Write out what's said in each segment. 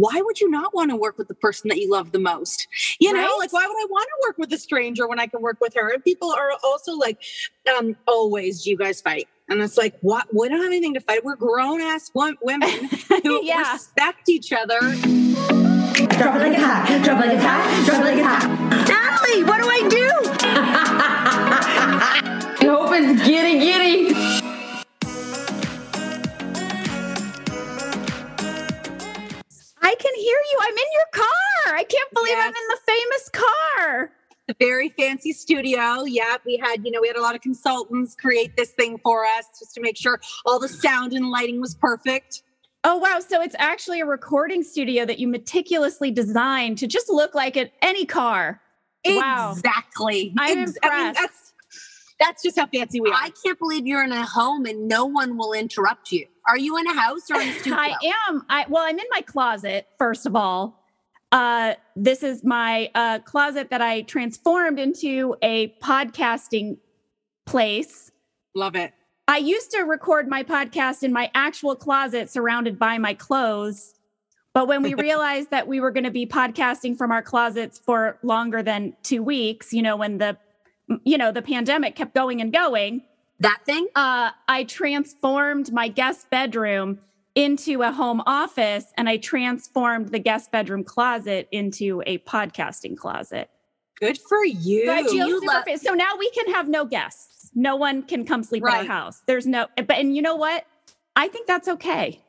why would you not want to work with the person that you love the most? You know, right? like why would I want to work with a stranger when I can work with her? And people are also like, um, always, do you guys fight? And it's like, what? We don't have anything to fight. We're grown ass women who yeah. respect each other. Drop it like a hat. Drop it like a hat. Drop it like a hat. Natalie, what do I do? I hope it's giddy giddy. Can hear you. I'm in your car. I can't believe yes. I'm in the famous car. A very fancy studio. Yeah, we had, you know, we had a lot of consultants create this thing for us just to make sure all the sound and lighting was perfect. Oh, wow. So it's actually a recording studio that you meticulously designed to just look like at any car. Wow. Exactly. I'm Ex- impressed. I mean, that's, that's just how fancy we are. I can't believe you're in a home and no one will interrupt you. Are you in a house or in a studio? I am. I well, I'm in my closet, first of all. Uh, this is my uh, closet that I transformed into a podcasting place. Love it. I used to record my podcast in my actual closet surrounded by my clothes. But when we realized that we were going to be podcasting from our closets for longer than two weeks, you know, when the you know, the pandemic kept going and going. That thing? Uh, I transformed my guest bedroom into a home office and I transformed the guest bedroom closet into a podcasting closet. Good for you. you love- so now we can have no guests. No one can come sleep right. at our house. There's no, but, and you know what? I think that's okay.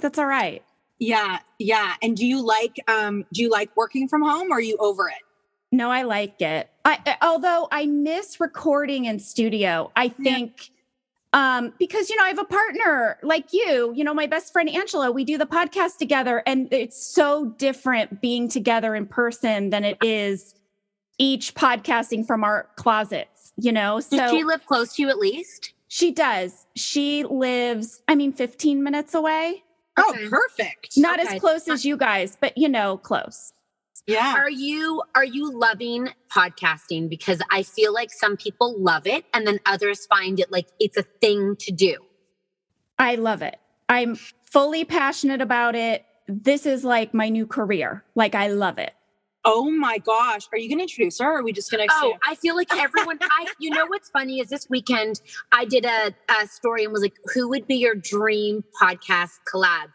That's all right. Yeah. Yeah. And do you like, um, do you like working from home or are you over it? No, I like it. I, although I miss recording in studio, I think yeah. um, because you know I have a partner like you. You know, my best friend Angela. We do the podcast together, and it's so different being together in person than it is each podcasting from our closets, you know? So Does she live close to you at least? she does. She lives, I mean, 15 minutes away. Oh, Okay. perfect. Not Okay. as close as you guys, but you know, close. Yeah. Are you are you loving podcasting? Because I feel like some people love it and then others find it like it's a thing to do. I love it. I'm fully passionate about it. This is like my new career. Like, I love it. Oh my gosh. Are you going to introduce her or are we just going to Oh, I feel like everyone. I, you know, what's funny is this weekend I did a, a story and was like, "Who would be your dream podcast collab?"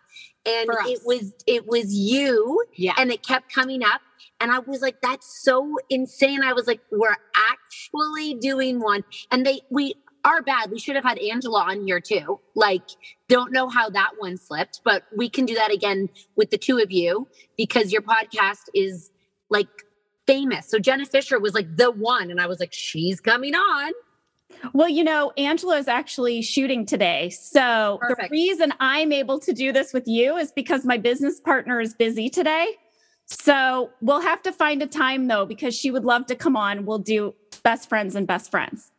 And it was it was you, Yeah. and it kept coming up, and I was like, "That's so insane!" I was like, "We're actually doing one," and they we are bad. We should have had Angela on here too. Like, don't know how that one slipped, but we can do that again with the two of you because your podcast is like famous. So Jenna Fischer was like the one, and I was like, she's coming on. Well, you know, Angela is actually shooting today. So the reason I'm able to do this with you is because my business partner is busy today. So we'll have to find a time though, because she would love to come on. We'll do best friends and best friends.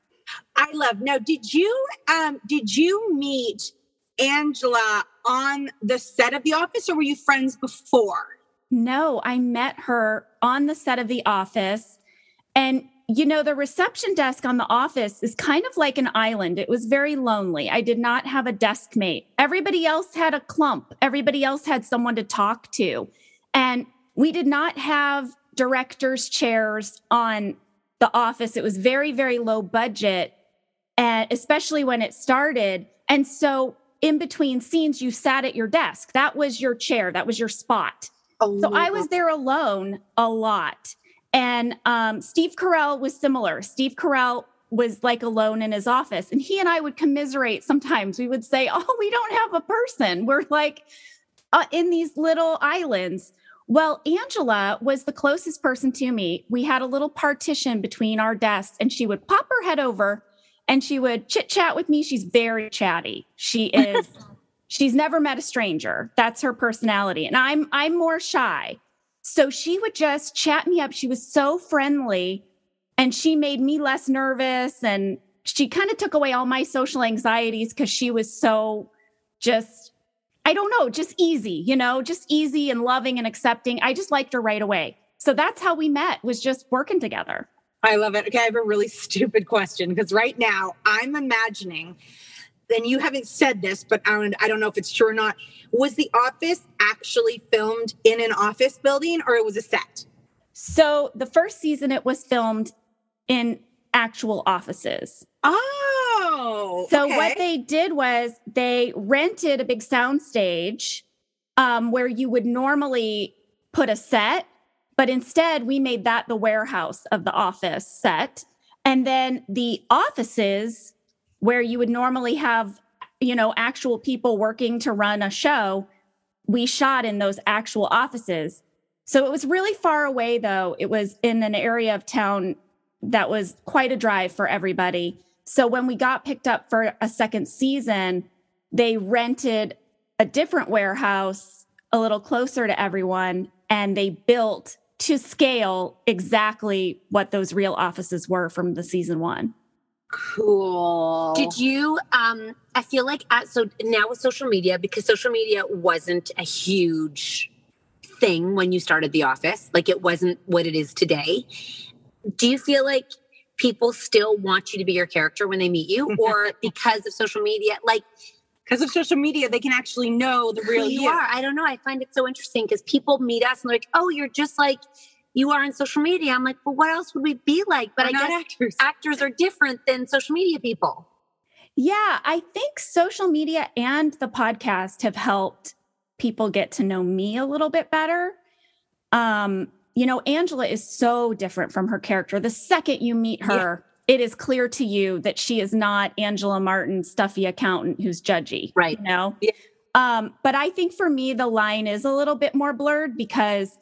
I love. Now, did you um did you meet Angela on the set of The Office or were you friends before? No, I met her on the set of The Office. And, you know, the reception desk on The Office is kind of like an island. It was very lonely. I did not have a desk mate. Everybody else had a clump, everybody else had someone to talk to. And we did not have director's chairs on The Office. It was very, very low budget, and especially when it started. And so, in between scenes, you sat at your desk. That was your chair, that was your spot. Oh, So I was there alone a lot. And um, Steve Carell was similar. Steve Carell was like alone in his office, and he and I would commiserate sometimes. We would say, Oh, we don't have a person. We're like uh, in these little islands. Well, Angela was the closest person to me. We had a little partition between our desks, and she would pop her head over and she would chit chat with me. She's very chatty. She is she's never met a stranger that's her personality and i'm i'm more shy so she would just chat me up. She was so friendly and she made me less nervous and she kind of took away all my social anxieties because she was so just i don't know just easy you know just easy and loving and accepting. I just liked her right away. So that's how we met was just working together. I love it. Okay, I have a really stupid question because right now I'm imagining, and you haven't said this, but I don't, I don't know if it's true or not. Was The Office actually filmed in an office building or it was a set? so the first season it was filmed in actual offices Oh, So okay. what they did was they rented a big sound stage um, where you would normally put a set, but instead we made that the warehouse of the office set. And then the offices where you would normally have, you know, actual people working to run a show, we shot in those actual offices. So it was really far away though. It was in an area of town that was quite a drive for everybody. So when we got picked up for a second season, they rented a different warehouse a little closer to everyone and they built to scale exactly what those real offices were from the season 1. Cool. Did you? Um, I feel like at, so now with social media because social media wasn't a huge thing when you started the office. Like it wasn't what it is today. Do you feel like people still want you to be your character when they meet you, or because of social media, like Because of social media, they can actually know the real you you. are? I don't know. I find it so interesting because people meet us and they're like, "Oh, you're just like you are on social media." I'm like, "Well, what else would we be like?" But We're I guess actors. actors are different than social media people. Yeah, I think social media and the podcast have helped people get to know me a little bit better. Um, you know, Angela is so different from her character. The second you meet her, it is clear to you that she is not Angela Martin, stuffy accountant who's judgy. Right. You know? Yeah. Um, but I think for me, the line is a little bit more blurred because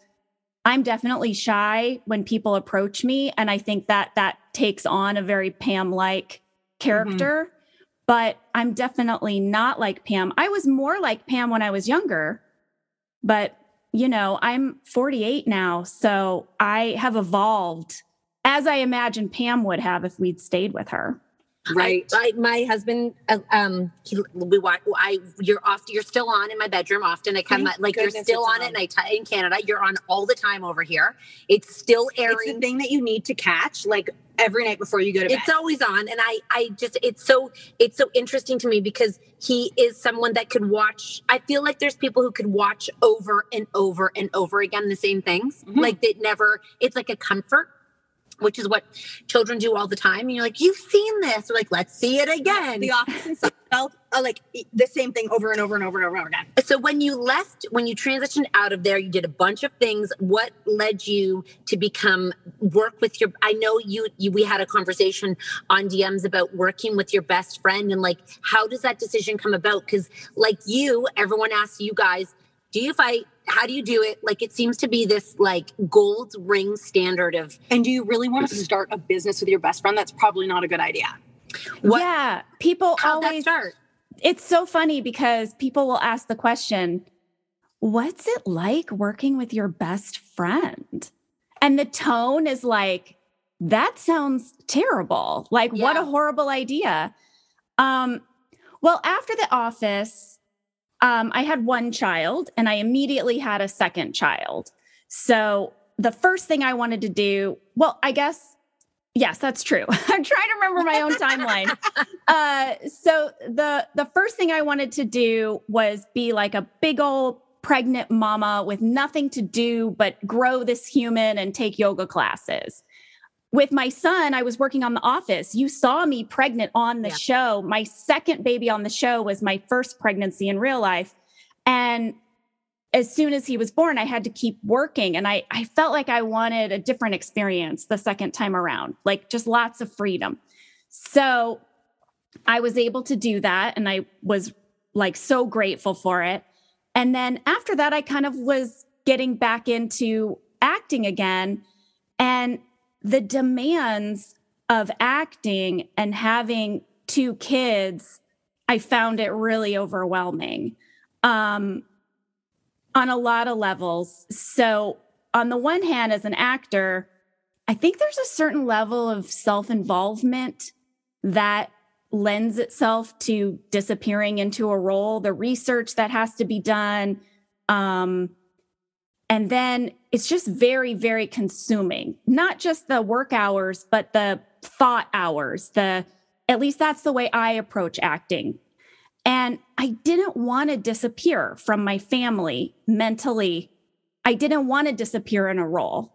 I'm definitely shy when people approach me. And I think that that takes on a very Pam like mm-hmm. character. But I'm definitely not like Pam. I was more like Pam when I was younger, but you know, I'm 48 now. So I have evolved as I imagine Pam would have if we'd stayed with her. Right. I, I, my husband, uh, um, he, we watch. I you're off. You're still on in my bedroom often. I come Thank like you're still on, on. it. And I t- in Canada, you're on all the time over here. It's still airing. It's the thing that you need to catch like every night before you go to bed. it's always on and i i just it's so it's so interesting to me because he is someone that could watch i feel like there's people who could watch over and over and over again the same things Mhm. like that never it's like a comfort which is what children do all the time and you're like you've seen this. We're like let's see it again. The office and Seinfeld uh, like the same thing over and over and over and over again. so when you left when you transitioned out of there you did a bunch of things. What led you to become work with your i know you, you we had a conversation on dms about working with your best friend and like how does that decision come about? Because like you everyone asks you guys do you fight how do you do it like it seems to be this like gold ring standard of And do you really want to start a business with your best friend? That's probably not a good idea. What- Yeah. People how that always start it's so funny because people will ask the question, What's it like working with your best friend? And the tone is like, That sounds terrible. Like, what a horrible idea. Um, well, after the office, um, I had one child and I immediately had a second child. So the first thing I wanted to do, well, I guess, yes, that's true. I'm trying to remember my own timeline. Uh, so the the first thing I wanted to do was be like a big old pregnant mama with nothing to do but grow this human and take yoga classes. With my son, I was working on The Office. You saw me pregnant on the Yeah. show. My second baby on the show was my first pregnancy in real life. And as soon as he was born, I had to keep working. And I, I felt like I wanted a different experience the second time around, like just lots of freedom. So I was able to do that. And I was like so grateful for it. And then after that, I kind of was getting back into acting again. And the demands of acting and having two kids, I found it really overwhelming um, on a lot of levels. So, on the one hand, as an actor, I think there's a certain level of self involvement that lends itself to disappearing into a role, the research that has to be done. Um, and then it's just very, very consuming, not just the work hours, but the thought hours. The at least that's the way I approach acting. And I didn't want to disappear from my family mentally. I didn't want to disappear in a role.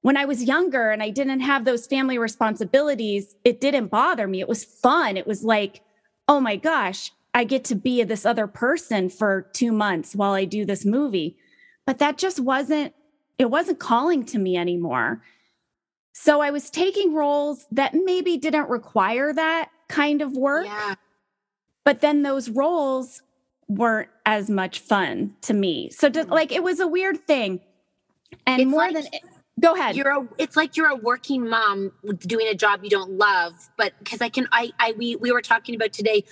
When I was younger and I didn't have those family responsibilities, it didn't bother me. It was fun. It was like, oh my gosh, I get to be this other person for two months while I do this movie. But that just wasn't, it wasn't calling to me anymore. So I was taking roles that maybe didn't require that kind of work. yeah But then those roles weren't as much fun to me. So just, mm-hmm. like it was a weird thing. And It's more like than go ahead. you're a it's like you're a working mom doing a job you don't love but because i can i i we we were talking about today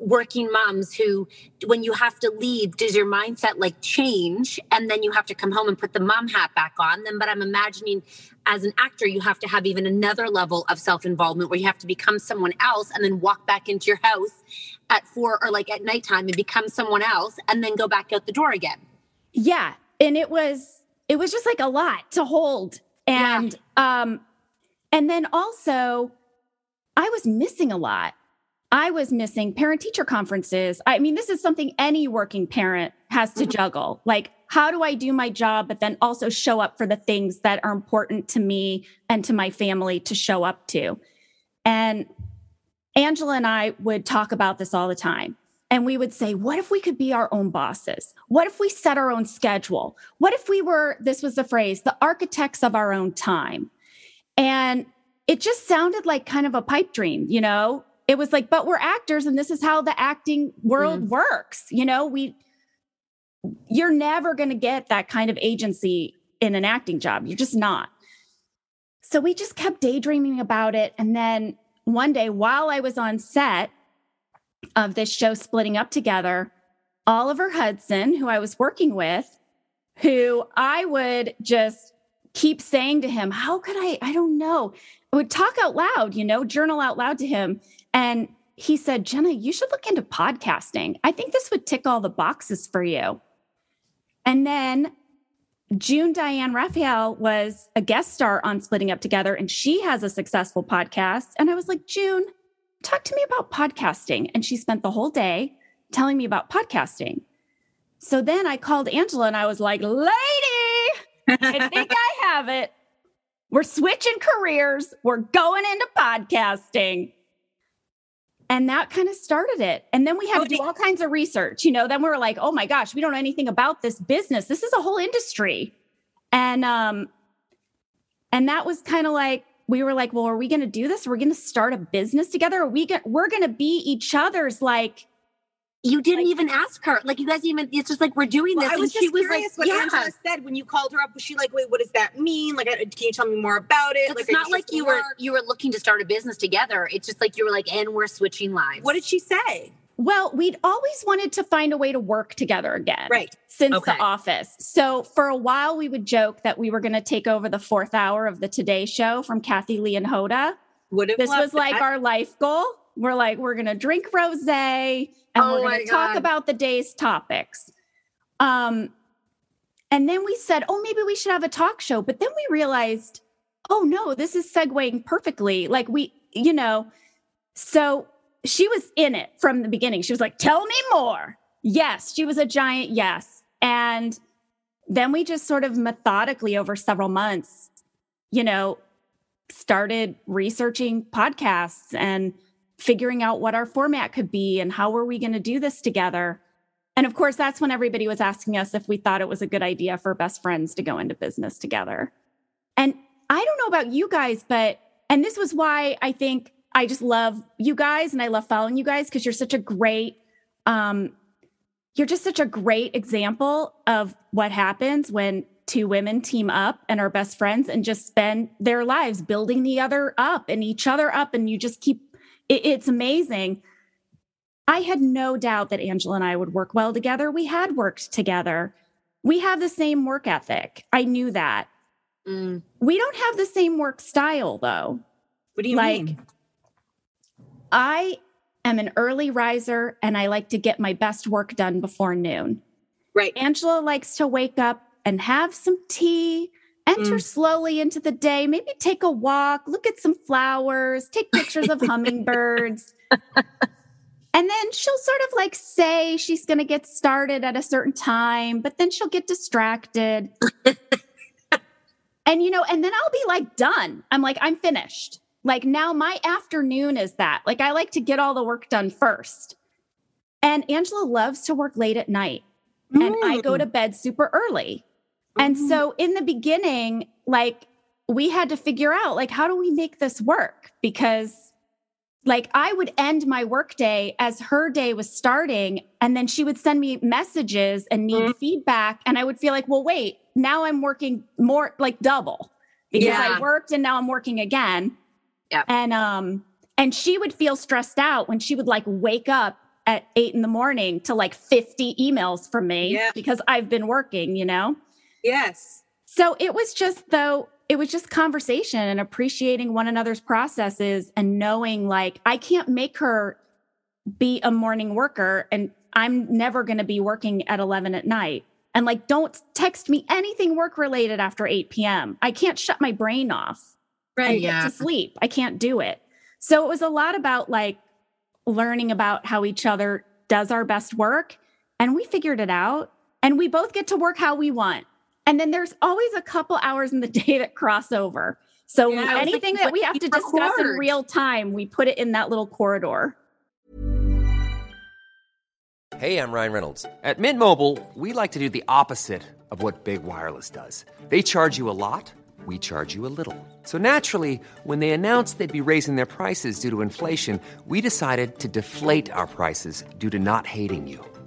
working moms who when you have to leave does your mindset like change and then you have to come home and put the mom hat back on then but i'm imagining as an actor you have to have even another level of self-involvement where you have to become someone else and then walk back into your house at four or like at nighttime and become someone else and then go back out the door again Yeah. And it was it was just like a lot to hold. And um and then also I was missing a lot. I was missing parent teacher conferences. I mean, this is something any working parent has to Mhm. juggle. Like, how do I do my job, but then also show up for the things that are important to me and to my family to show up to? And Angela and I would talk about this all the time. And we would say, what if we could be our own bosses? What if we set our own schedule? What if we were, this was the phrase, the architects of our own time? And it just sounded like kind of a pipe dream, you know? It was like, but we're actors and this is how the acting world mm. works. You know, we, you're never going to get that kind of agency in an acting job. You're just not. So we just kept daydreaming about it. And then one day while I was on set of this show splitting up together, Oliver Hudson, who I was working with, who I would just keep saying to him, How could I? I don't know. I would talk out loud, you know, journal out loud to him. And he said, Jenna, you should look into podcasting. I think this would tick all the boxes for you. And then June Diane Raphael was a guest star on Splitting Up Together, and she has a successful podcast. And I was like, June, talk to me about podcasting. And she spent the whole day telling me about podcasting. So then I called Angela and I was like, lady, I think I have it. We're switching careers. We're going into podcasting. And that kind of started it. And then we had to do all kinds of research. You know, then we were like, oh my gosh, we don't know anything about this business. This is a whole industry. And um, and that was kind of like we were like, well, are we going to do this? We're going to start a business together? Are we going we're going to be each other's like you didn't like, even ask her. Like you guys even it's just like we're doing well, this. I was and she was like, what yeah. Angela said when you called her up. Was she like, wait, what does that mean? Like, can you tell me more about it? It's like, not like you were you were looking to start a business together. It's just like you were like, and we're switching lives. What did she say? Well, we'd always wanted to find a way to work together again. Right. Since okay. the office. So for a while we would joke that we were going to take over the fourth hour of the Today Show from Kathie Lee and Hoda. Would have this was that. like our life goal. We're like, we're going to drink rose and oh we're going to talk about the day's topics. Um, and then we said, oh, maybe we should have a talk show. But then we realized, oh, no, this is segueing perfectly. Like we, you know, so she was in it from the beginning. She was like, tell me more. Yes, she was a giant yes. And then we just sort of methodically over several months, you know, started researching podcasts and figuring out what our format could be and how were we going to do this together. And of course, that's when everybody was asking us if we thought it was a good idea for best friends to go into business together. And I don't know about you guys, but, and this was why I think I just love you guys and I love following you guys because you're such a great, um, you're just such a great example of what happens when two women team up and are best friends and just spend their lives building the other up and each other up. And you just keep it, it's amazing. I had no doubt that Angela and I would work well together. We had worked together. We have the same work ethic. I knew that. Mm. We don't have the same work style, though. What do you like, mean? I am an early riser and I like to get my best work done before noon. Right. Angela likes to wake up and have some tea enter mm. slowly into the day, maybe take a walk, look at some flowers, take pictures of hummingbirds. And then she'll sort of like say she's going to get started at a certain time, but then she'll get distracted. and, you know, and then I'll be like, done. I'm like, I'm finished. Like now my afternoon is that. Like I like to get all the work done first. And Angela loves to work late at night. Mm. And I go mm. to bed super early. And mm-hmm. so in the beginning, like we had to figure out like how do we make this work? Because like I would end my workday as her day was starting and then she would send me messages and need mm-hmm. feedback and I would feel like, "Well, wait, now I'm working more like double because yeah. I worked and now I'm working again." Yeah. And um and she would feel stressed out when she would like wake up at eight in the morning to like 50 emails from me yeah. because I've been working, you know? Yes. So it was just though it was just conversation and appreciating one another's processes and knowing like I can't make her be a morning worker and I'm never going to be working at 11 at night. And like, don't text me anything work related after 8 p.m. I can't shut my brain off. Right. And yeah. get to sleep. I can't do it. So it was a lot about like learning about how each other does our best work. And we figured it out. And we both get to work how we want. And then there's always a couple hours in the day that cross over. So yeah, anything like, that we have to discuss record? in real time, we put it in that little corridor. Hey, I'm Ryan Reynolds. At Mint Mobile, we like to do the opposite of what Big Wireless does. They charge you a lot, we charge you a little. So naturally, when they announced they'd be raising their prices due to inflation, we decided to deflate our prices due to not hating you.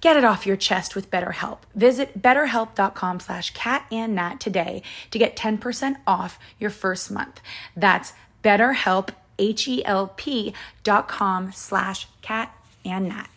Get it off your chest with BetterHelp. Visit betterhelp.com slash cat and nat today to get 10% off your first month. That's betterhelp, H-E-L-P dot com slash cat and nat.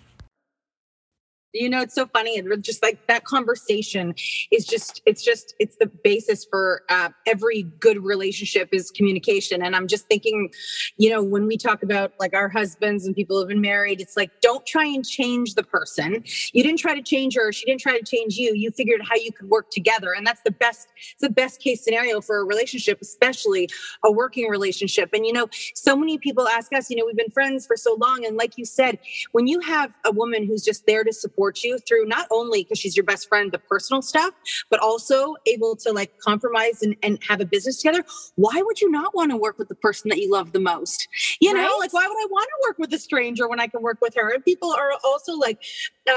You know, it's so funny. And just like that conversation is just, it's just, it's the basis for uh, every good relationship is communication. And I'm just thinking, you know, when we talk about like our husbands and people who've been married, it's like, don't try and change the person. You didn't try to change her. She didn't try to change you. You figured how you could work together. And that's the best, it's the best case scenario for a relationship, especially a working relationship. And, you know, so many people ask us, you know, we've been friends for so long. And like you said, when you have a woman who's just there to support you through not only because she's your best friend, the personal stuff, but also able to like compromise and, and have a business together. Why would you not want to work with the person that you love the most? You know, like why would I want to work with a stranger when I can work with her? And people are also like,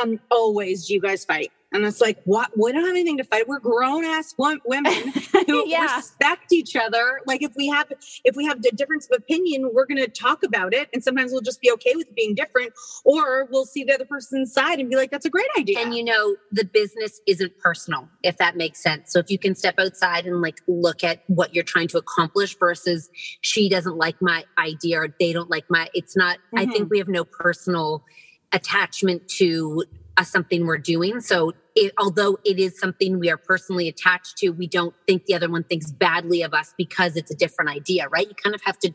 um, always, do you guys fight? And it's like, what? We don't have anything to fight. We're grown ass women who Yeah. respect each other. Like if we have, if we have a difference of opinion, we're going to talk about it. And sometimes we'll just be okay with being different, or we'll see the other person's side and be like, that's a great idea. And you know, the business isn't personal, if that makes sense. So if you can step outside and like look at what you're trying to accomplish versus she doesn't like my idea or they don't like my, it's not, I Mhm. think we have no personal attachment to something we're doing. So it, although it is something we are personally attached to, we don't think the other one thinks badly of us because it's a different idea, right? You kind of have to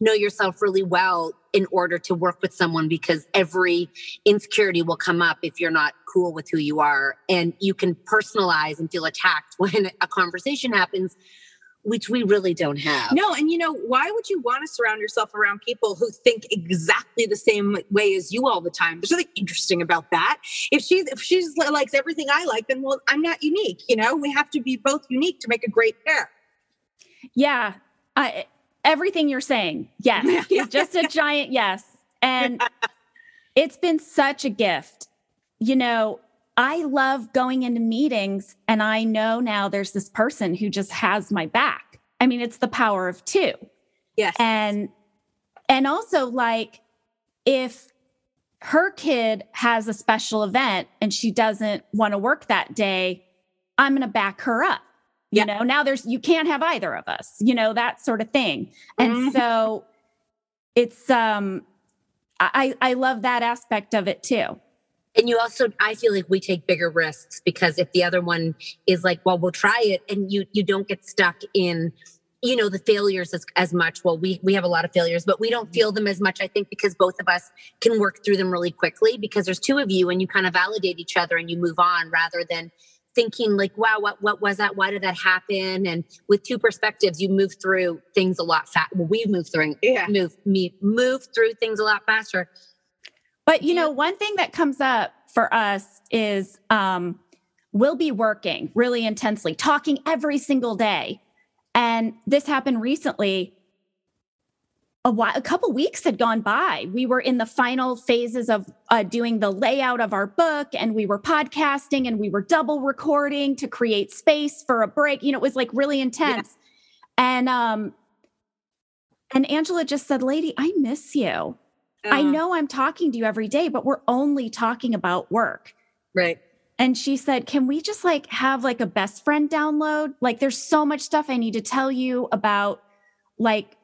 know yourself really well in order to work with someone because every insecurity will come up if you're not cool with who you are. And you can personalize and feel attacked when a conversation happens, which we really don't have. No, and you know, why would you want to surround yourself around people who think exactly the same way as you all the time? There's nothing interesting about that. If she's if she's likes everything I like, then well, I'm not unique. You know, we have to be both unique to make a great pair. Yeah. I, everything you're saying, yes. Yeah. Just a giant yes. And it's been such a gift. You know, I love going into meetings and I know now there's this person who just has my back. I mean, it's the power of two. Yes. And and also like if her kid has a special event and she doesn't want to work that day, I'm going to back her up. You Yeah. know, now there's you can't have either of us, you know, that sort of thing. And Mhm. so it's um I I love that aspect of it too. And you also, I feel like we take bigger risks because if the other one is like, well, we'll try it, and you you don't get stuck in, you know, the failures as, as much. Well, we we have a lot of failures, but we don't mm-hmm. feel them as much. I think because both of us can work through them really quickly because there's two of you, and you kind of validate each other and you move on rather than thinking like, wow, what what was that? Why did that happen? And with two perspectives, you move through things a lot fast. Well, we move through Yeah. move me move through things a lot faster. But you know, one thing that comes up for us is um, we'll be working really intensely, talking every single day. And this happened recently. A while, a couple weeks had gone by. We were in the final phases of uh, doing the layout of our book, and we were podcasting, and we were double recording to create space for a break. You know, it was like really intense. And um, and Angela just said, "Lady, I miss you." I Uh, know I'm talking to you every day, but we're only talking about work. Right. And she said, Can we just like have like a best friend download? Like, there's so much stuff I need to tell you about, like,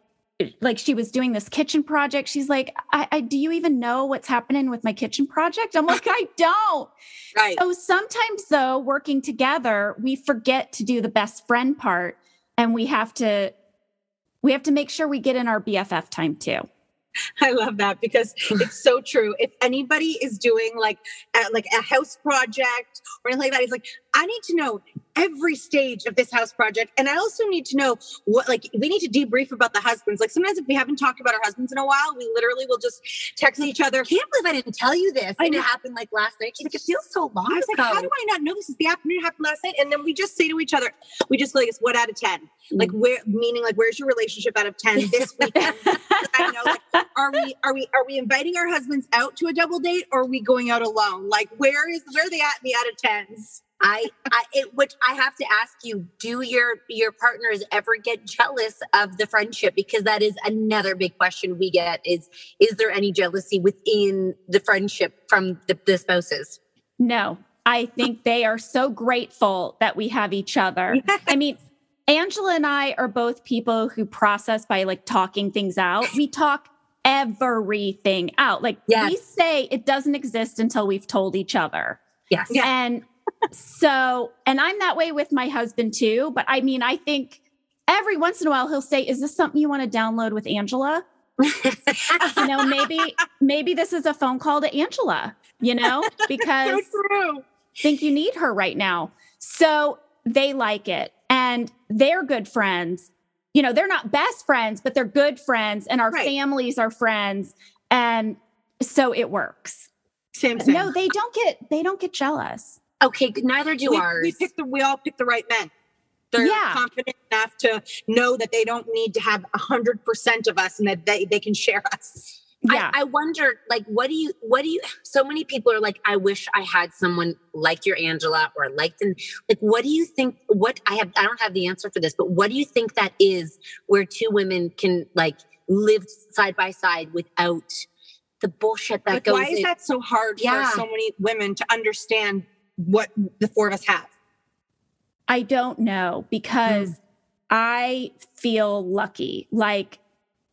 like she was doing this kitchen project. She's like, I, I do you even know what's happening with my kitchen project? I'm like, I don't. Right. So sometimes though, working together, we forget to do the best friend part and we have to we have to make sure we get in our BFF time too. I love that because it's so true. If anybody is doing like a, like a house project or anything like that, it's like I need to know every stage of this house project, and I also need to know what like we need to debrief about the husbands. Like sometimes if we haven't talked about our husbands in a while, we literally will just text each other. I can't believe I didn't tell you this. And it happened like last night. She's like, it feels so long I was like, how do I not know this is the afternoon it happened last night? And then we just say to each other, we just like, it's what out of 10? Mm-hmm. Like where meaning like where's your relationship out of 10 this weekend? I know like are we are we are we inviting our husbands out to a double date or are we going out alone? Like where is where are they at in the out of tens? I, I, it, which I have to ask you: Do your your partners ever get jealous of the friendship? Because that is another big question we get: is is there any jealousy within the friendship from the, the spouses? No, I think they are so grateful that we have each other. I mean, Angela and I are both people who process by like talking things out. We talk everything out. Like we say it doesn't exist until we've told each other. Yes. And so, and I'm that way with my husband too. But I mean, I think every once in a while he'll say, Is this something you want to download with Angela? you know, maybe, maybe this is a phone call to Angela, you know, because So true. think you need her right now. So they like it and they're good friends. You know, they're not best friends, but they're good friends and our Right. families are friends. And so it works. Same same. No, they don't get they don't get jealous. Okay, neither do we, ours. we pick the we all pick the right men. They're Yeah. confident enough to know that they don't need to have a hundred percent of us and that they, they can share us. Yeah. I, I wonder, like, what do you, what do you, so many people are like, I wish I had someone like your Angela or like the, like, what do you think, what I have, I don't have the answer for this, but what do you think that is where two women can like live side by side without the bullshit that Like, goes why is in? that so hard Yeah. for so many women to understand what the four of us have? I don't know because I feel lucky. Like,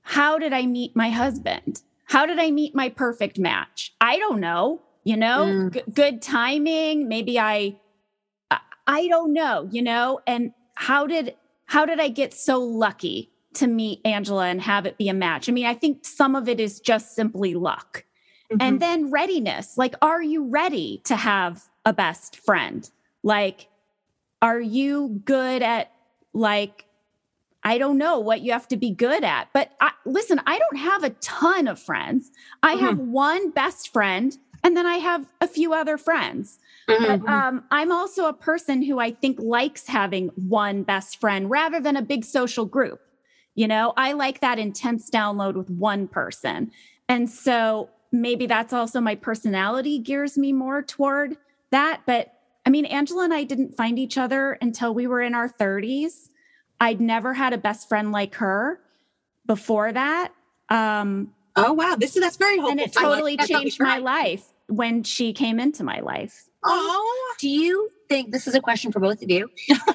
how did I meet my husband? How did I meet my perfect match? I don't know. You know, Mm. G- good timing. Maybe I, I, I don't know. You know, and how did how did I get so lucky to meet Angela and have it be a match? I mean, I think some of it is just simply luck, and then readiness. Like, are you ready to have a best friend? Like, are you good at like i don't know what you have to be good at but I, listen i don't have a ton of friends. I have one best friend and then i have a few other friends. Mhm. but um, i'm also a person who i think likes having one best friend rather than a big social group. You know i like that intense download with one person. And so maybe that's also my personality gears me more toward that but I mean, Angela and I didn't find each other until we were in our 30s. I'd never had a best friend like her before that. Um, Oh wow, this is that's very hopeful. and it I like totally changed my life when she came into my life. Oh, Do you think this is a question for both of you?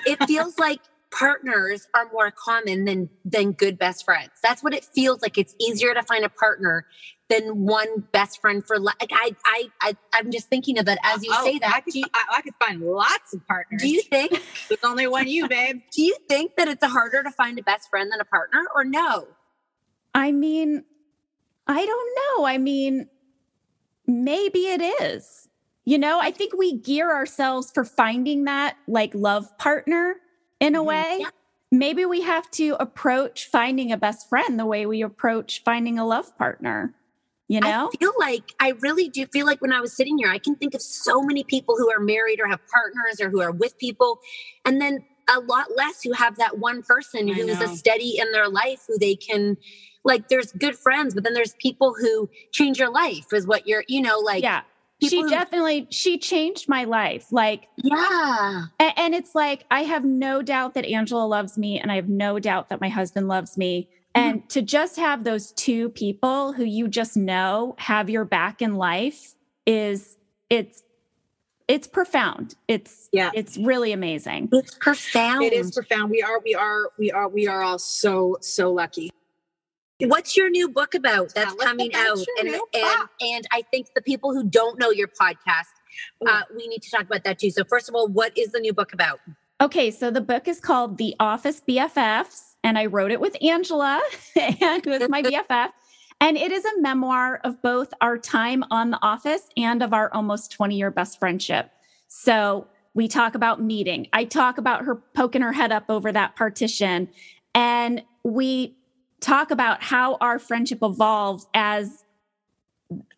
it feels like partners are more common than than good best friends. That's what it feels like. It's easier to find a partner than one best friend for like I I, I I'm just thinking of it as you Oh, say that. I could, you, I, I could find lots of partners. do you think There's only one you, babe. do you think that it's harder to find a best friend than a partner or no? I mean, I don't know. I mean, maybe it is. You know, I think we gear ourselves for finding that like love partner in a Mhm. way. Yeah. Maybe we have to approach finding a best friend the way we approach finding a love partner. You know? I feel like I really do feel like when I was sitting here, I can think of so many people who are married or have partners or who are with people, and then a lot less who have that one person who's a steady in their life who they can like there's good friends, but then there's people who change your life is what you're, you know, like yeah. People She definitely she changed my life. Like yeah. A- And it's like, I have no doubt that Angela loves me, and I have no doubt that my husband loves me. Mm-hmm. And to just have those two people who you just know have your back in life is it's it's profound. It's Yeah. it's really amazing. It's profound. It is profound. We are, we are, we are, we are all so, so lucky. What's your new book about that's Tell coming about out? And, and and I think the people who don't know your podcast, uh, we need to talk about that too. So first of all, what is the new book about? Okay, so the book is called The Office BFFs, and I wrote it with Angela, and with my BFF. And it is a memoir of both our time on The Office and of our almost 20 year best friendship. So we talk about meeting. I talk about her poking her head up over that partition. And we talk about how our friendship evolved as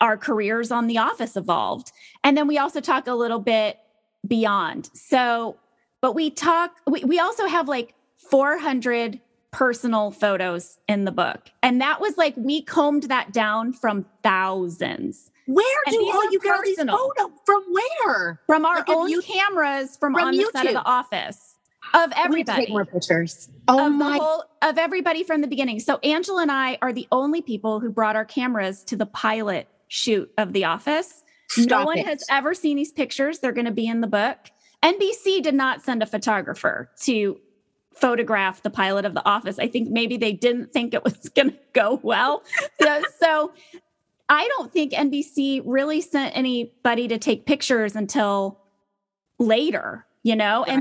our careers on The Office evolved. And then we also talk a little bit beyond. So, but we talk, we, we also have like 400 personal photos in the book. And that was like, we combed that down from thousands Where And do all you get all these personal. photos? From where? from our Like own you- cameras from, from on the set of the office of We everybody. Take more pictures. Oh of my whole of everybody from the beginning. So Angela and I are the only people who brought our cameras to the pilot shoot of The Office. no one it. has ever seen these pictures. They're going to be in the book. NBC did not send a photographer to photograph the pilot of The Office. I think maybe they didn't think it was going to go well. so, so I don't think NBC really sent anybody to take pictures until later, you know? And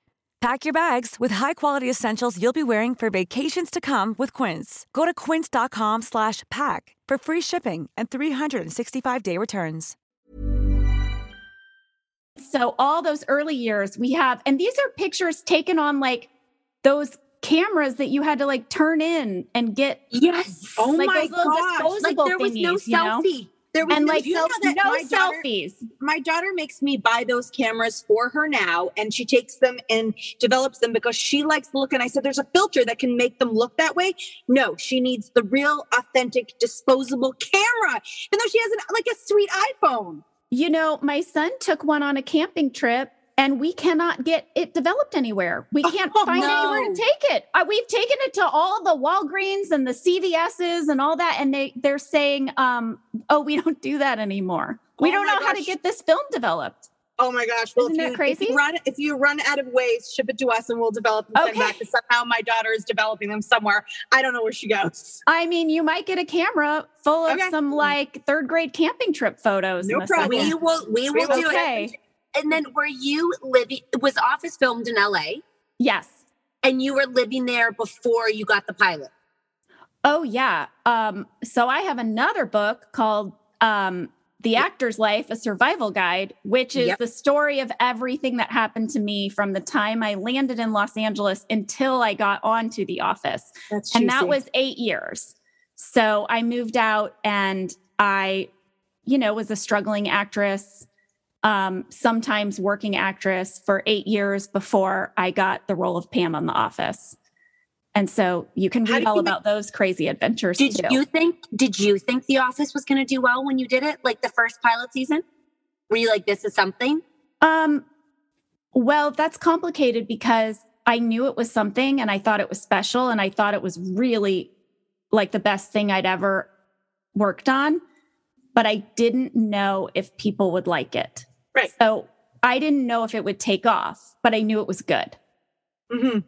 Pack your bags with high-quality essentials you'll be wearing for vacations to come with Quince. Go to quince.com slash pack for free shipping and 365-day returns. So all those early years we have, and these are pictures taken on like those cameras that you had to like turn in and get. Yes. Oh like my those little gosh. Like there was no selfie. you know? There was And no, like you know no my daughter- selfies. my daughter makes me buy those cameras for her now and she takes them and develops them because she likes the look and i said there's a filter that can make them look that way no she needs the real authentic disposable camera and though she has an, like a sweet iphone You know, my son took one on a camping trip and we cannot get it developed anywhere. We can't Oh, find no. anywhere to take it. Uh, we've taken it to all the Walgreens and the CVS's and all that, and they they're saying, um, "Oh, we don't do that anymore. We Oh don't my know how to get this film developed." Oh my gosh! Well, Isn't if that crazy? If you run if you run out of ways, ship it to us and we'll develop and send Okay. back. 'cause Somehow my daughter is developing them somewhere. I don't know where she goes. I mean, you might get a camera full of Okay. some like third grade camping trip photos. No problem. second. We will we will do Okay. it. And then were you living was Office filmed in LA Yes. and you were living there before you got the pilot? Oh yeah. Um, so I have another book called um, The Actor's Life, a Survival Guide, which is Yep. the story of everything that happened to me from the time I landed in Los Angeles until I got onto the office. That's and that was eight years. So I moved out and I, you know, was a struggling actress, um, sometimes working actress for eight years before I got the role of Pam on The Office. And so you can read all you make- about those crazy adventures Did too. you think did you think The Office was going to do well when you did it like the first pilot season? Were you like this is something? Um, well, that's complicated because I knew it was something and I thought it was special and I thought it was really like the best thing I'd ever worked on, but I didn't know if people would like it. Right. So I didn't know if it would take off, but I knew it was good. Mm-hmm.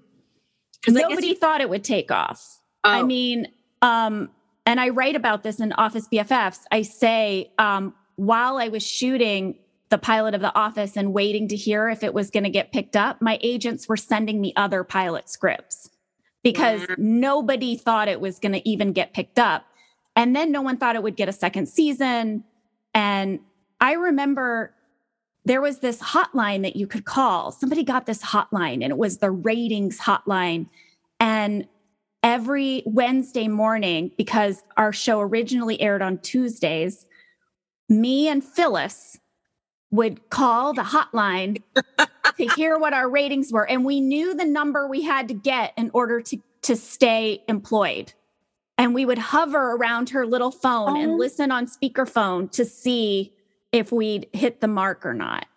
Nobody thought it would take off. I Oh. mean, um, and I write about this in Office BFFs. I say, um, while I was shooting the pilot of The Office and waiting to hear if it was going to get picked up, my agents were sending me other pilot scripts because Wow. nobody thought it was going to even get picked up. And then no one thought it would get a second season. And I remember there was this hotline that you could call. Somebody got this hotline, and it was the ratings hotline. And every Wednesday morning, because our show originally aired on Tuesdays, me and Phyllis would call the hotline to hear what our ratings were. And we knew the number we had to get in order to, to stay employed. And we would hover around her little phone and Oh. listen on speakerphone to see if we'd hit the mark or not.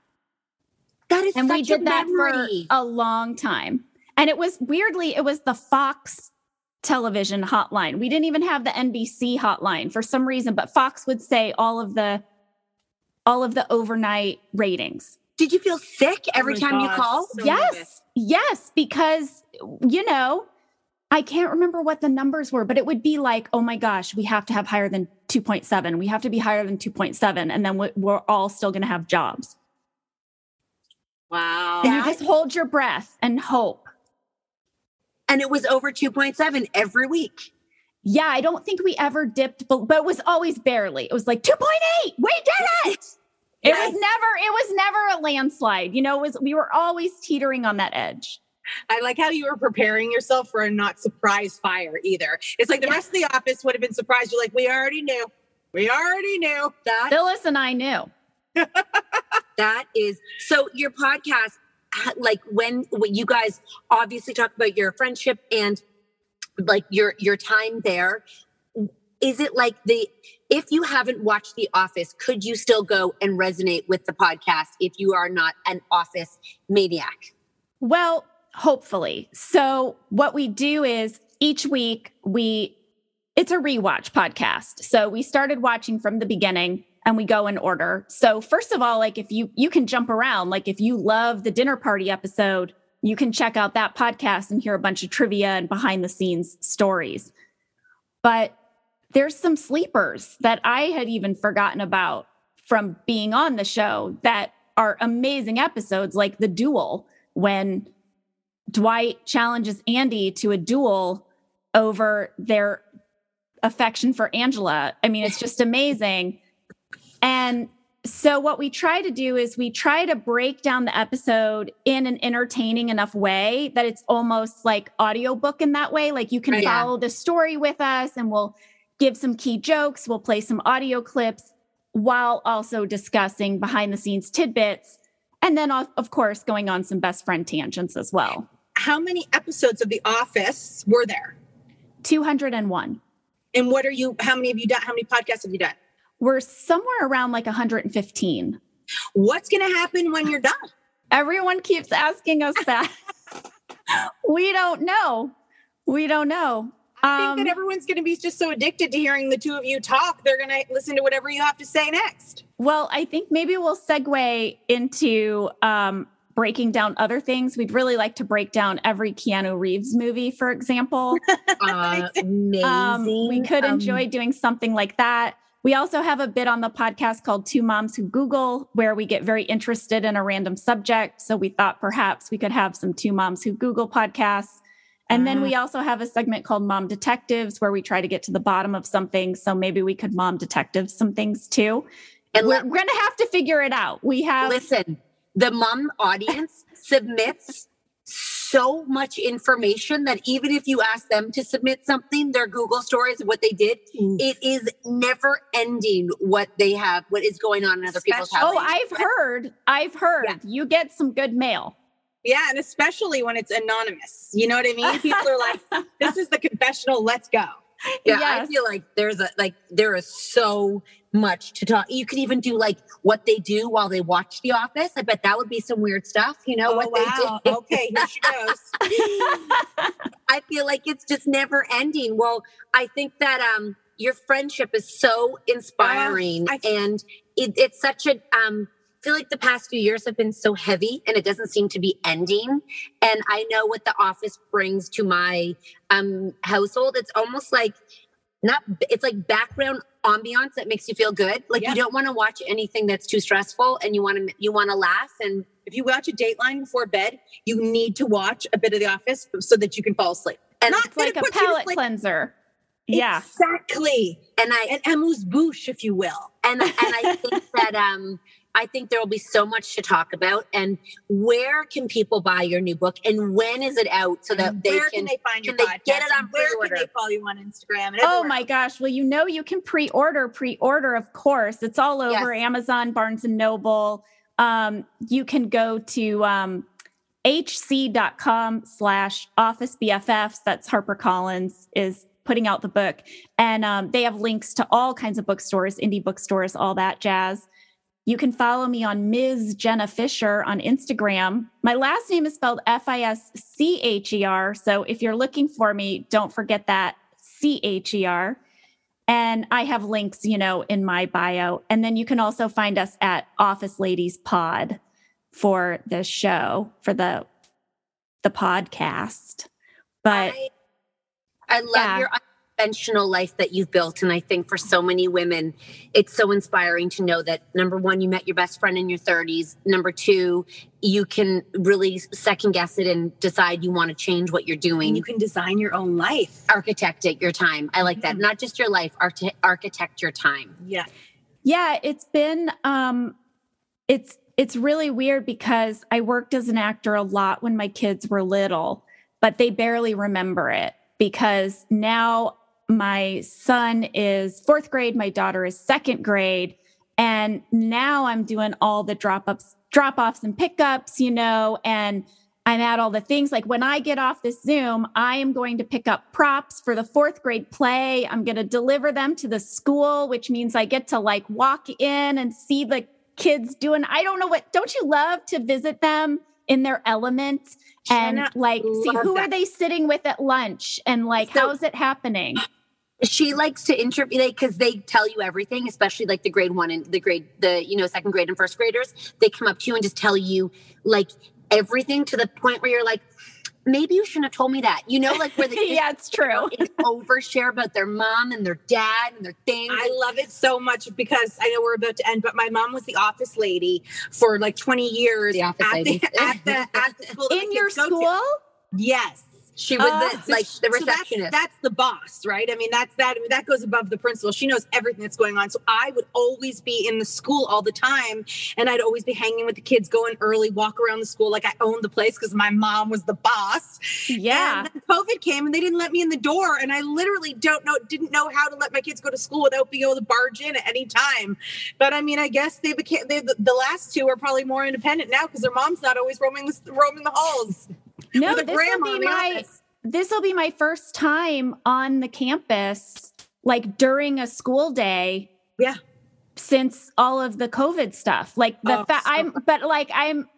That is And we such a did that memory. for a long time. And it was weirdly, it was the Fox television hotline. We didn't even have the NBC hotline for some reason, but Fox would say all of the all of the overnight ratings. Did you feel sick oh every my time you gosh, called? so yes. nervous. Yes, because you know, I can't remember what the numbers were, but it would be like, oh my gosh, we have to have higher than 2.7. We have to be higher than 2.7 and then we- we're all still going to have jobs. Wow. And you just hold your breath and hope. And it was over 2.7 every week. Yeah, I don't think we ever dipped, but, but it was always barely. It was like 2.8. We did it. It Yes. was never, it was never a landslide. You know, it was we were always teetering on that edge. I like how you were preparing yourself for a not surprise fire either. It's like the rest of the office would have been surprised. You're like, we already knew. We already knew. That Phyllis and I knew. that is so your podcast like when, when you guys obviously talk about your friendship and like your your time there is it like the if you haven't watched the office could you still go and resonate with the podcast if you are not an office maniac Well, hopefully. So, what we do is each week we it's a rewatch podcast. So, we started watching from the beginning and we go in order. So, first of all, like if you you can jump around, like if you love the dinner party episode, you can check out that podcast and hear a bunch of trivia and behind the scenes stories. But there's some sleepers that I had even forgotten about from being on the show that are amazing episodes, like the duel when Dwight challenges Andy to a duel over their affection for Angela. I mean, it's just amazing. And so, what we try to do is we try to break down the episode in an entertaining enough way that it's almost like audiobook in that way. Like you can. Yeah. follow the story with us and we'll give some key jokes, we'll play some audio clips while also discussing behind the scenes tidbits. And then, of course, going on some best friend tangents as well. How many episodes of The Office were there? 201. And what are you, how many have you done? How many podcasts have you done? We're somewhere around like 115. What's going to happen when you're done? Everyone keeps asking us that. we don't know. We don't know. I think Um, that everyone's going to be just so addicted to hearing the two of you talk, they're going to listen to whatever you have to say next. Well, I think maybe we'll segue into um, breaking down other things. We'd really like to break down every Keanu Reeves movie, for example. amazing. Um, we could Um, enjoy doing something like that. We also have a bit on the podcast called Two Moms Who Google, where we get very interested in a random subject. So we thought perhaps we could have some Two Moms Who Google podcasts. And then we also have a segment called Mom Detectives, where we try to get to the bottom of something. So maybe we could mom detectives some things too. And we're, let- we're going to have to figure it out. We have Listen, the mom audience submits so much information that even if you ask them to submit something, their Google stories, what they did, mm. it is never ending what they have, what is going on in other people's Oh. I've heard. I've heard. You get some good mail. Yeah, and especially when it's anonymous. You know what I mean? People are like, this is the confessional, let's go. Yeah, I feel like there's a like there is so much to talk. You could even do like what they do while they watch The Office. I bet that would be some weird stuff. You know Oh, what wow. they do. Okay, here she goes. I feel like it's just never ending. Well, I think that um your friendship is so inspiring and it, it's such a um I feel like the past few years have been so heavy and it doesn't seem to be ending. And I know what the office brings to my um household. It's almost like not it's like background ambiance that makes you feel good. Like Yeah. you don't want to watch anything that's too stressful and you want to you want to laugh and If you watch a Dateline before bed, you need to watch a bit of The Office so that you can fall asleep. and Not It's like a puts you to palate cleanser. Yeah. Exactly. and I An amuse bouche, if you will. and and I think that um I think there will be so much to talk about. And where can people buy your new book, and when is it out so that And they where can, can they find your can podcast? they get it on where pre-order? can they follow you on Instagram? And Oh my else? gosh. Well, you know, you can pre order, pre order, of course. It's all over Yes. Amazon, Barnes and Noble. Um, you can go to um, hc.com slash office BFFs. That's HarperCollins is putting out the book. And um, they have links to all kinds of bookstores, indie bookstores, all that jazz. You can follow me on Ms. Jenna Fischer on Instagram. My last name is spelled F I S C H E R. So if you're looking for me, don't forget that C H E R. And I have links, you know, in my bio. And then you can also find us at Office Ladies Pod for the show, for the the podcast. But I, I love Yeah. your unconventional life that you've built. And I think for so many women, it's so inspiring to know that number one, you met your best friend in your 30s. Number two, you can really second guess it and decide you want to change what you're doing. And you can design your own life. architect it your time. I like that. Not just your life, archi- architect your time. Yeah. Yeah, it's been um it's it's really weird because I worked as an actor a lot when my kids were little, but they barely remember it because now my son is 4th grade, my daughter is 2nd grade, and now I'm doing all the drop-ups drop-offs and pickups, you know, and I'm at all the things like when I get off this Zoom, I am going to pick up props for the fourth grade play. I'm going to deliver them to the school, which means I get to like walk in and see the kids doing. I don't know what, don't you love to visit them in their element and Jenna, like see who are they sitting with at lunch and like So- how's it happening? She likes to interview because they tell you everything, especially like the grade one and the grade, the, you know, second grade and first graders. They come up to you and just tell you like everything to the point where you're like, maybe you shouldn't have told me that. You know, like where they just yeah, it's true. and overshare about their mom and their dad and their things. I love it so much because I know we're about to end, but my mom was the office lady for like 20 years The office at, ladies. the, at the at the school In your kids to. school? Yes. She was Uh, the, like the So that's- receptionist. that's, the boss, right? I mean, that's that I mean, that goes above the principal. She knows everything that's going on. So I would always be in the school all the time, and I'd always be hanging with the kids, going early, walk around the school like I owned the place because my mom was the boss. Yeah. COVID came and they didn't let me in the door, and I literally don't know, didn't know how to let my kids go to school without being able to barge in at any time. But I mean, I guess they became they, the, the last two are probably more independent now because their mom's not always roaming the roaming the halls. No, with a this grandma will in be the my office. this will be my first time on the campus, like during a school day. Yeah. Since all of the COVID stuff, like the Oh, fa- so I'm, but like I'm,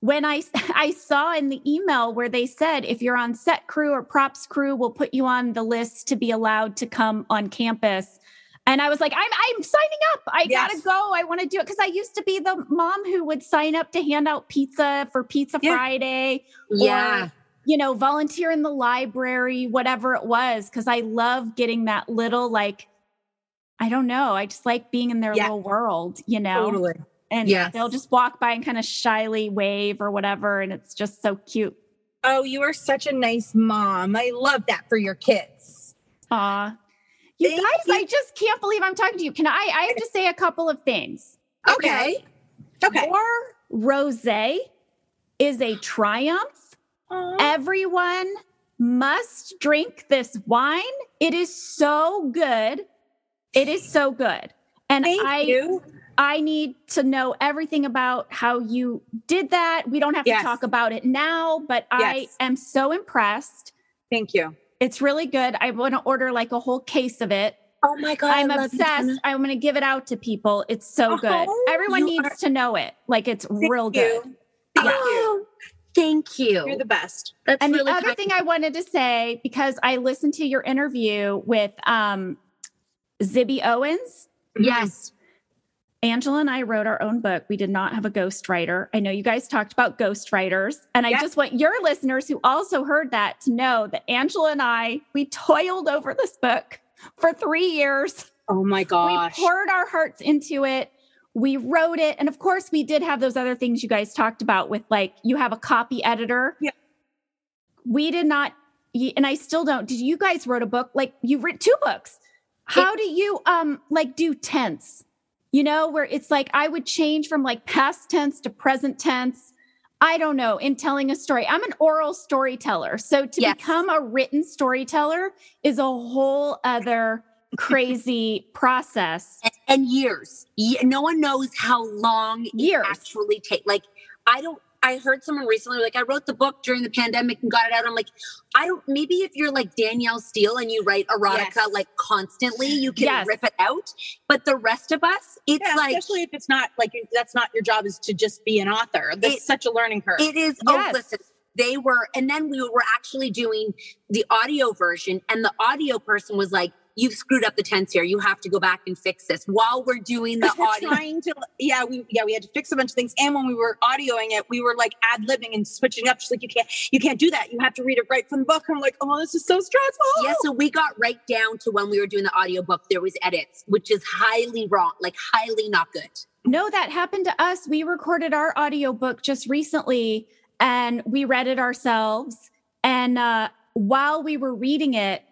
when I I saw in the email where they said if you're on set crew or props crew, we'll put you on the list to be allowed to come on campus. And I was like, I'm I'm signing up. I Yes. gotta go. I want to do it because I used to be the mom who would sign up to hand out pizza for Pizza Yeah. Friday. Yeah. Or, you know, volunteer in the library, whatever it was, because I love getting that little like, I don't know. I just like being in their Yeah. little world, you know Totally. and Yes. they'll just walk by and kind of shyly wave or whatever and it's just so cute Oh, you are such a nice mom. I love that for your kids. Aw. You Thank guys you. i just can't believe i'm talking to you can i i have to say a couple of things Okay. Okay. your rose is a triumph Aw. everyone must drink this wine it is so good it is so good and Thank i you. I need to know everything about how you did that. We don't have to talk about it now, but I am so impressed. Thank you. It's really good. I want to order like a whole case of it. Oh my God. I'm I love you, obsessed. I'm going to give it out to people. It's so good. Oh, Everyone needs are- to know it. Like it's Thank real you. good. Thank you. Oh, thank you. You're the best. That's And really the other kind. thing I wanted to say, because I listened to your interview with um, Zibby Owens, Yes. Angela and I wrote our own book. We did not have a ghostwriter. I know you guys talked about ghostwriters, and I just want your listeners who also heard that to know that Angela and I, we toiled over this book for three years. Oh my gosh. We poured our hearts into it. We wrote it. And of course, we did have those other things you guys talked about with like you have a copy editor. Yeah. We did not, and I still don't. Did you guys wrote a book? Like you've written two books. How do you um like do tense? You know, where it's like I would change from like past tense to present tense. I don't know, in telling a story. I'm an oral storyteller. So to Yes. become a written storyteller is a whole other crazy process. and, and years. No one knows how long Years. it actually take. Like, I don't. I heard someone recently like I wrote the book during the pandemic and got it out. I'm like, I don't. Maybe if you're like Danielle Steel and you write erotica Yes. like constantly, you can Yes. rip it out. But the rest of us, it's Yeah, like especially if it's not like that's not your job is to just be an author. That's It- such a learning curve. It is. Oh, yes. Oh, listen. They were, and then we were actually doing the audio version, and the audio person was like, "You've screwed up the tense here. You have to go back and fix this." While we're doing the we're audio, trying to yeah we yeah we had to fix a bunch of things and when we were audioing it we were like ad libbing and switching up she's like you can't you can't do that you have to read it right from the book i'm like oh this is so stressful yeah. So we got right down to when we were doing the audiobook. There was edits, which is highly wrong, like highly not good. No, that happened to us. We recorded our audiobook just recently and we read it ourselves. And uh, while we were reading it,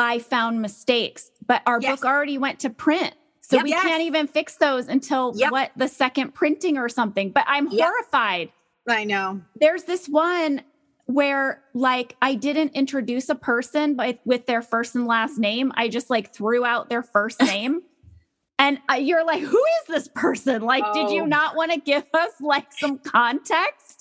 I found mistakes, but our Yes. book already went to print. So Yep. we Yes. can't even fix those until Yep. what the second printing or something. But I'm horrified. i know There's this one where like I didn't introduce a person by, with their first and last name. I just like threw out their first name. And uh, you're like, who is this person? Like, did you Oh. not want to give us like some context?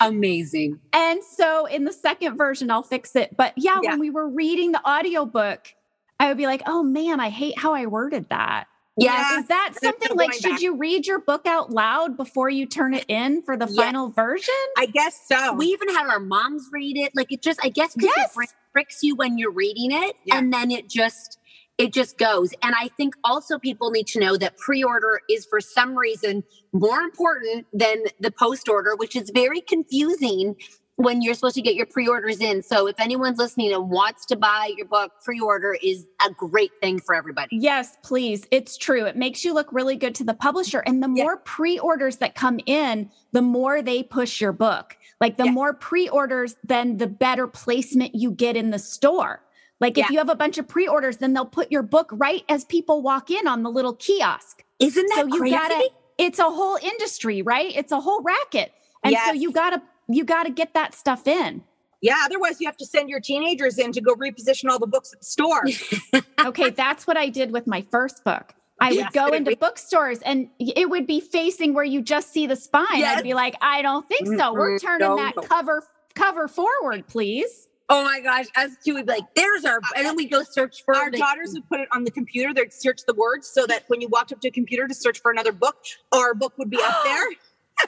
Amazing. And so in the second version, I'll fix it. But yeah, Yeah. when we were reading the audiobook, I would be like, oh man, I hate how I worded that. Yes. Is that something like, should back. you read your book out loud before you turn it in for the Yeah. final version? i guess so We even had our moms read it. Like it just, I guess, 'cause Yes. it tricks you when you're reading it, Yeah. and then it just, it just goes. And I think also people need to know that pre-order is for some reason more important than the post-order, which is very confusing when you're supposed to get your pre-orders in. So if anyone's listening and wants to buy your book, pre-order is a great thing for everybody. Yes, please. It's true. It makes you look really good to the publisher. And the more pre orders that come in, the more they push your book. Like the Yes. more pre orders, then the better placement you get in the store. Like if you have a bunch of pre orders, then they'll put your book right as people walk in on the little kiosk. Isn't that so you crazy? gotta, it's a whole industry, right? It's a whole racket. And so you gotta, you gotta get that stuff in. yeah otherwise you have to send your teenagers in to go reposition all the books at the store Okay, that's what I did with my first book. I Yes, would go into re- bookstores and it would be facing where you just see the spine. Yes. I'd be like, I don't think so. We're turning no, that no. cover cover forward, please. Oh my gosh, us two would be like, there's our, uh, and then we go search for our the- daughters would put it on the computer they'd search the words so that when you walked up to a computer to search for another book our book would be up there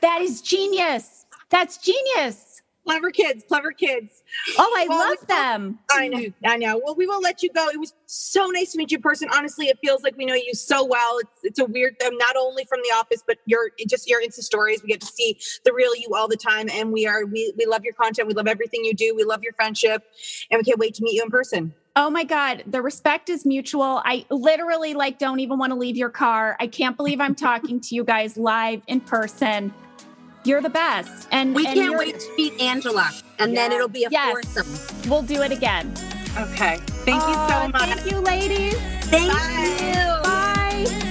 That is genius. That's genius. Clever kids, clever kids. Oh, I Well, love them. I know, I know. Well, we will let you go. It was so nice to meet you in person. Honestly, it feels like we know you so well. It's it's a weird thing, not only from the office, but your just your Insta stories. We get to see the real you all the time, and we are we we love your content. We love everything you do. We love your friendship, and we can't wait to meet you in person. Oh my God, the respect is mutual. I literally like don't even want to leave your car. I can't believe I'm talking to you guys live in person. You're the best. And We and can't wait to meet Angela, and then it'll be a Yes. foursome. We'll do it again. Okay. Thank you so Oh, much. Thank you, ladies. Thank Bye. you. Bye.